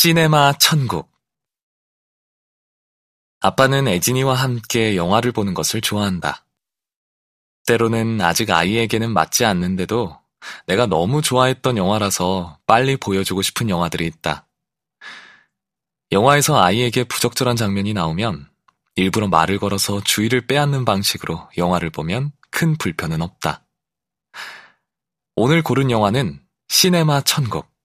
시네마 천국 아빠는 애진이와 함께 영화를 보는 것을 좋아한다. 때로는 아직 아이에게는 맞지 않는데도 내가 너무 좋아했던 영화라서 빨리 보여주고 싶은 영화들이 있다. 영화에서 아이에게 부적절한 장면이 나오면 일부러 말을 걸어서 주의를 빼앗는 방식으로 영화를 보면 큰 불편은 없다. 오늘 고른 영화는 시네마 천국.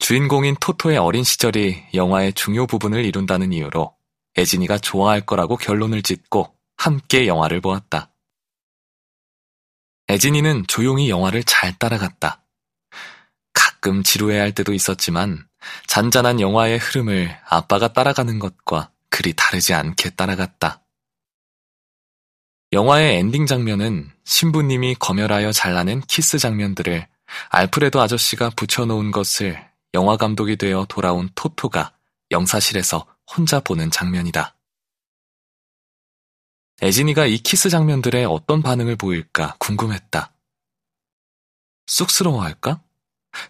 주인공인 토토의 어린 시절이 영화의 중요 부분을 이룬다는 이유로 애진이가 좋아할 거라고 결론을 짓고 함께 영화를 보았다. 애진이는 조용히 영화를 잘 따라갔다. 가끔 지루해할 때도 있었지만 잔잔한 영화의 흐름을 아빠가 따라가는 것과 그리 다르지 않게 따라갔다. 영화의 엔딩 장면은 신부님이 검열하여 잘라낸 키스 장면들을 알프레도 아저씨가 붙여놓은 것을 영화 감독이 되어 돌아온 토토가 영사실에서 혼자 보는 장면이다. 애진이가 이 키스 장면들에 어떤 반응을 보일까 궁금했다. 쑥스러워할까?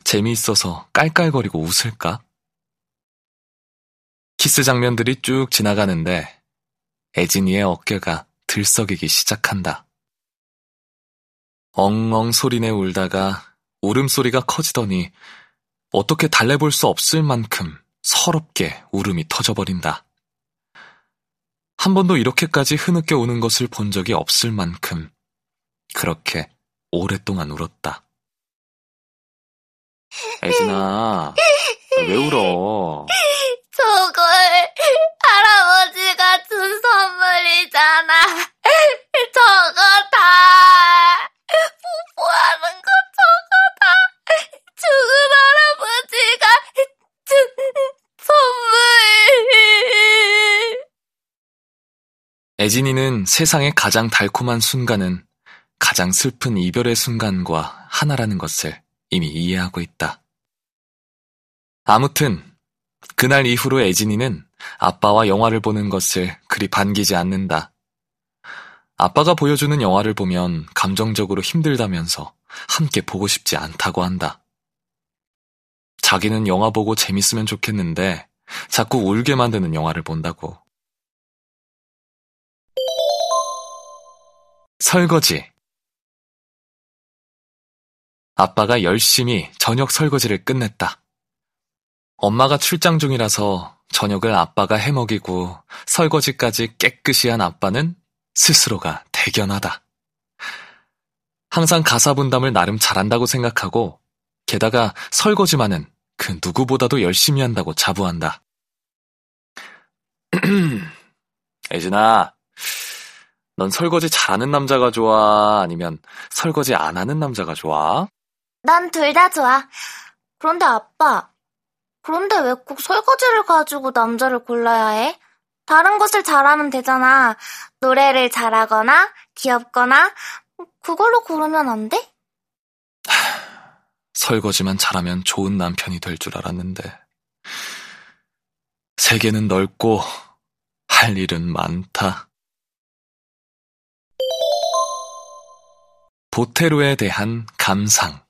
재미있어서 깔깔거리고 웃을까? 키스 장면들이 쭉 지나가는데 애진이의 어깨가 들썩이기 시작한다. 엉엉 소리내 울다가 울음소리가 커지더니 어떻게 달래볼 수 없을 만큼 서럽게 울음이 터져버린다. 한 번도 이렇게까지 흐느껴 우는 것을 본 적이 없을 만큼 그렇게 오랫동안 울었다. 애진아, 왜 울어? 저걸 애진이는 세상의 가장 달콤한 순간은 가장 슬픈 이별의 순간과 하나라는 것을 이미 이해하고 있다. 아무튼 그날 이후로 애진이는 아빠와 영화를 보는 것을 그리 반기지 않는다. 아빠가 보여주는 영화를 보면 감정적으로 힘들다면서 함께 보고 싶지 않다고 한다. 자기는 영화 보고 재밌으면 좋겠는데 자꾸 울게 만드는 영화를 본다고. 설거지. 아빠가 열심히 저녁 설거지를 끝냈다. 엄마가 출장 중이라서 저녁을 아빠가 해먹이고 설거지까지 깨끗이 한 아빠는 스스로가 대견하다. 항상 가사 분담을 나름 잘한다고 생각하고 게다가 설거지만은 그 누구보다도 열심히 한다고 자부한다. 애진아, 넌 설거지 잘하는 남자가 좋아? 아니면 설거지 안 하는 남자가 좋아? 난 둘 다 좋아. 그런데 아빠, 그런데 왜 꼭 설거지를 가지고 남자를 골라야 해? 다른 것을 잘하면 되잖아. 노래를 잘하거나, 귀엽거나, 그걸로 고르면 안 돼? 설거지만 잘하면 좋은 남편이 될 줄 알았는데. 세계는 넓고, 할 일은 많다. 보테로에 대한 감상.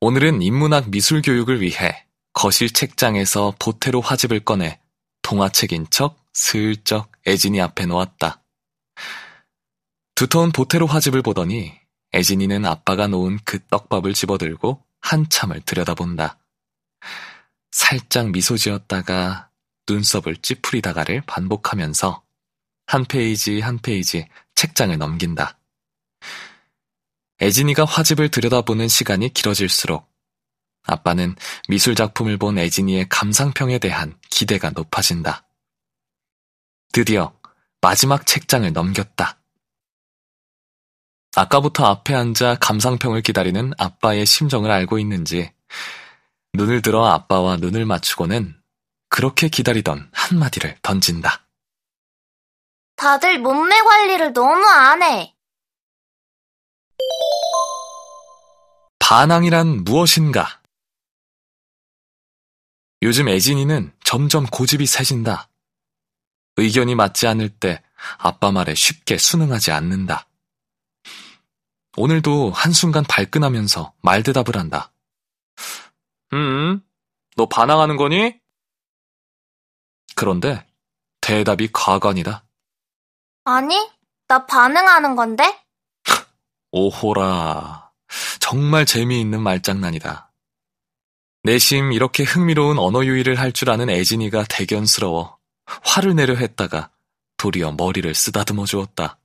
오늘은 인문학 미술 교육을 위해 거실 책장에서 보테로 화집을 꺼내 동화책인 척 슬쩍 애진이 앞에 놓았다. 두터운 보테로 화집을 보더니 애진이는 아빠가 놓은 그 떡밥을 집어들고 한참을 들여다본다. 살짝 미소 지었다가 눈썹을 찌푸리다가를 반복하면서 한 페이지 한 페이지 책장을 넘긴다. 애진이가 화집을 들여다보는 시간이 길어질수록 아빠는 미술 작품을 본 애진이의 감상평에 대한 기대가 높아진다. 드디어 마지막 책장을 넘겼다. 아까부터 앞에 앉아 감상평을 기다리는 아빠의 심정을 알고 있는지 눈을 들어 아빠와 눈을 맞추고는 그렇게 기다리던 한마디를 던진다. 다들 몸매 관리를 너무 안 해. 반항이란 무엇인가? 요즘 애진이는 점점 고집이 세진다. 의견이 맞지 않을 때 아빠 말에 쉽게 순응하지 않는다. 오늘도 한순간 발끈하면서 말대답을 한다. 음, 너 반항하는 거니? 그런데 대답이 가관이다. 아니, 나 반응하는 건데? 오호라. 정말 재미있는 말장난이다. 내심 이렇게 흥미로운 언어 유희를 할 줄 아는 애진이가 대견스러워 화를 내려 했다가 도리어 머리를 쓰다듬어 주었다.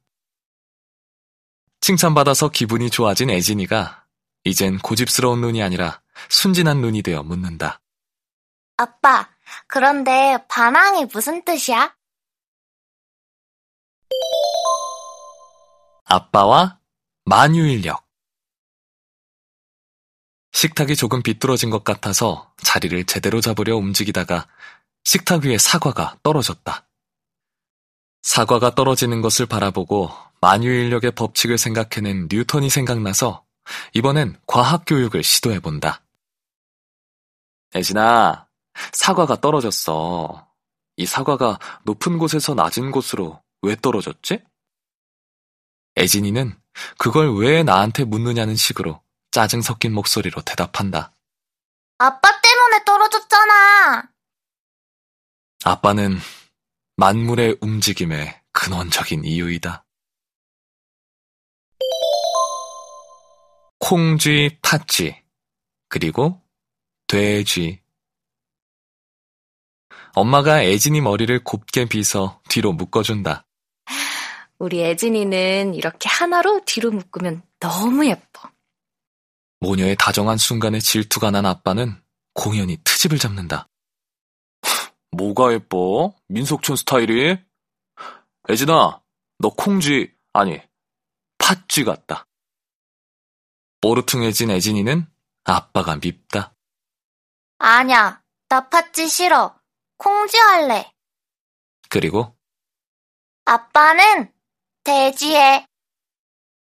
칭찬받아서 기분이 좋아진 애진이가 이젠 고집스러운 눈이 아니라 순진한 눈이 되어 묻는다. 아빠, 그런데 반항이 무슨 뜻이야? 아빠와 만유인력 식탁이 조금 비뚤어진 것 같아서 자리를 제대로 잡으려 움직이다가 식탁 위에 사과가 떨어졌다. 사과가 떨어지는 것을 바라보고 만유인력의 법칙을 생각해낸 뉴턴이 생각나서 이번엔 과학교육을 시도해본다. 애진아, 사과가 떨어졌어. 이 사과가 높은 곳에서 낮은 곳으로 왜 떨어졌지? 애진이는 그걸 왜 나한테 묻느냐는 식으로 짜증 섞인 목소리로 대답한다. 아빠 때문에 떨어졌잖아. 아빠는 만물의 움직임의 근원적인 이유이다. 콩쥐, 팥쥐, 그리고 돼쥐. 엄마가 애진이 머리를 곱게 빗어 뒤로 묶어준다. 우리 애진이는 이렇게 하나로 뒤로 묶으면 너무 예뻐. 모녀의 다정한 순간에 질투가 난 아빠는 공연히 트집을 잡는다. 뭐가 예뻐? 민속촌 스타일이? 애진아, 너 콩쥐, 아니, 팥쥐 같다. 오르퉁해진 애진이는 아빠가 밉다. 아냐, 나 팥쥐 싫어. 콩쥐 할래. 그리고 아빠는 돼지해.